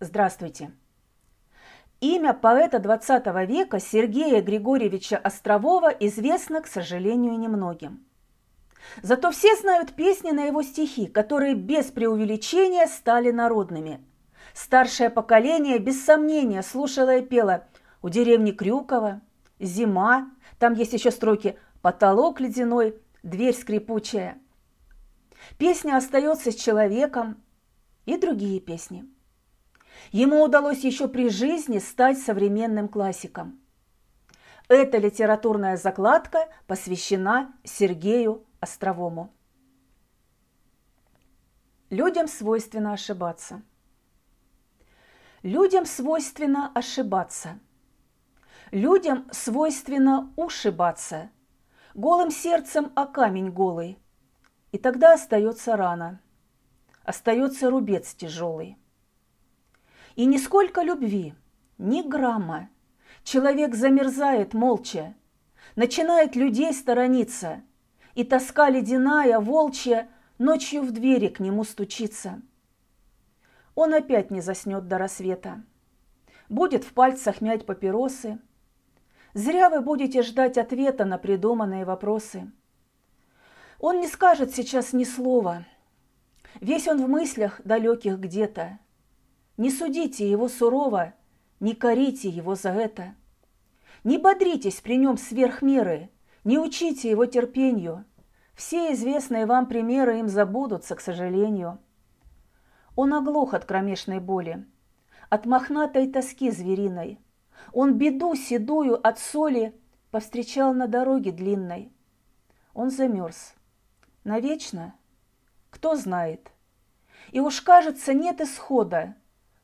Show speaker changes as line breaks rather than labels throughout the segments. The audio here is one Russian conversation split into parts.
Здравствуйте. Имя поэта XX века Сергея Григорьевича Острового известно, к сожалению, немногим. Зато все знают песни на его стихи, которые без преувеличения стали народными. Старшее поколение без сомнения слушало и пело «У деревни Крюкова», «Зима», там есть еще строки «Потолок ледяной», «Дверь скрипучая». Песня остается с человеком и другие песни – Ему удалось еще при жизни стать современным классиком. Эта литературная закладка посвящена Сергею Островому. Людям свойственно ошибаться. Людям свойственно ошибаться. Людям свойственно ушибаться. Голым сердцем о камень голый. И тогда остается рана. Остается рубец тяжелый. И нисколько любви, ни грамма. Человек замерзает молча, начинает людей сторониться, и тоска ледяная, волчья, ночью в двери к нему стучится. Он опять не заснет до рассвета. Будет в пальцах мять папиросы. Зря вы будете ждать ответа на придуманные вопросы. Он не скажет сейчас ни слова. Весь он в мыслях далеких где-то. Не судите его сурово, не корите его за это. Не бодритесь при нем сверх меры, не учите его терпению. Все известные вам примеры им забудутся, к сожалению. Он оглох от кромешной боли, от мохнатой тоски звериной. Он беду седую от соли повстречал на дороге длинной. Он замерз. Навечно? Кто знает. И уж кажется, нет исхода,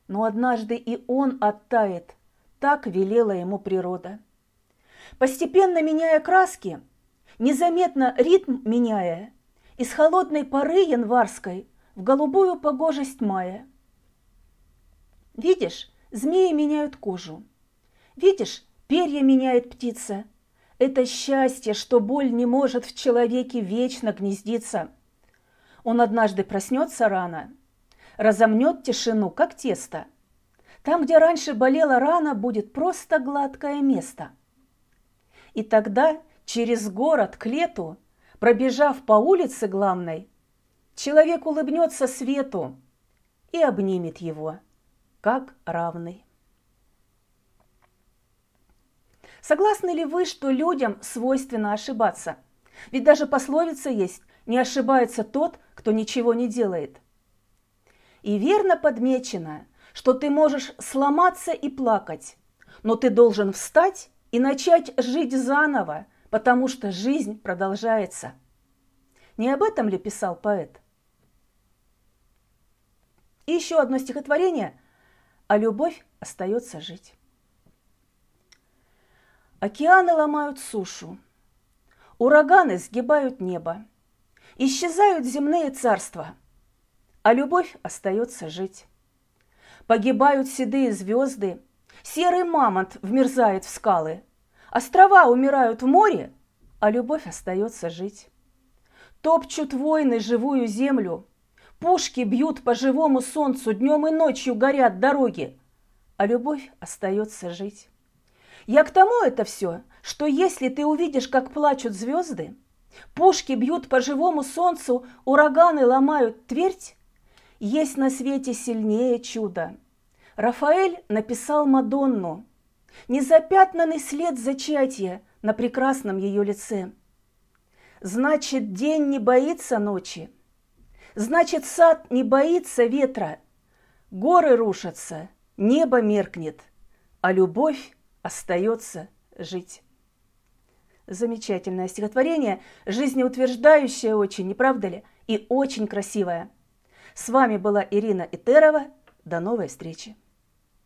но однажды и он оттает, так велела ему природа. Постепенно меняя краски, незаметно ритм меняя, из холодной поры январской в голубую погожесть мая. Видишь, змеи меняют кожу. Видишь, перья меняет птица. Это счастье, что боль не может в человеке вечно гнездиться. Он однажды проснется рано – разомнет тишину, как тесто. Там, где раньше болела рана, будет просто гладкое место. И тогда через город к лету, пробежав по улице главной, человек улыбнется свету и обнимет его, как равный. Согласны ли вы, что людям свойственно ошибаться? Ведь даже пословица есть «не ошибается тот, кто ничего не делает». И верно подмечено, что ты можешь сломаться и плакать, но ты должен встать и начать жить заново, потому что жизнь продолжается. Не об этом ли писал поэт? И еще одно стихотворение «А любовь остается жить». Океаны ломают сушу, ураганы сгибают небо, исчезают земные царства – а любовь остается жить. Погибают седые звезды, серый мамонт вмерзает в скалы, острова умирают в море, а любовь остается жить. Топчут войны живую землю, пушки бьют по живому солнцу, днем и ночью горят дороги, а любовь остается жить. Я к тому это все, что если ты увидишь, как плачут звезды, пушки бьют по живому солнцу, ураганы ломают твердь, есть на свете сильнее чудо. Рафаэль написал Мадонну, незапятнанный след зачатия на прекрасном ее лице. Значит, день не боится ночи, значит, сад не боится ветра, горы рушатся, небо меркнет, а любовь остается жить. Замечательное стихотворение, жизнеутверждающее очень, не правда ли? И очень красивое – с вами была Ирина Итерова. До новой встречи!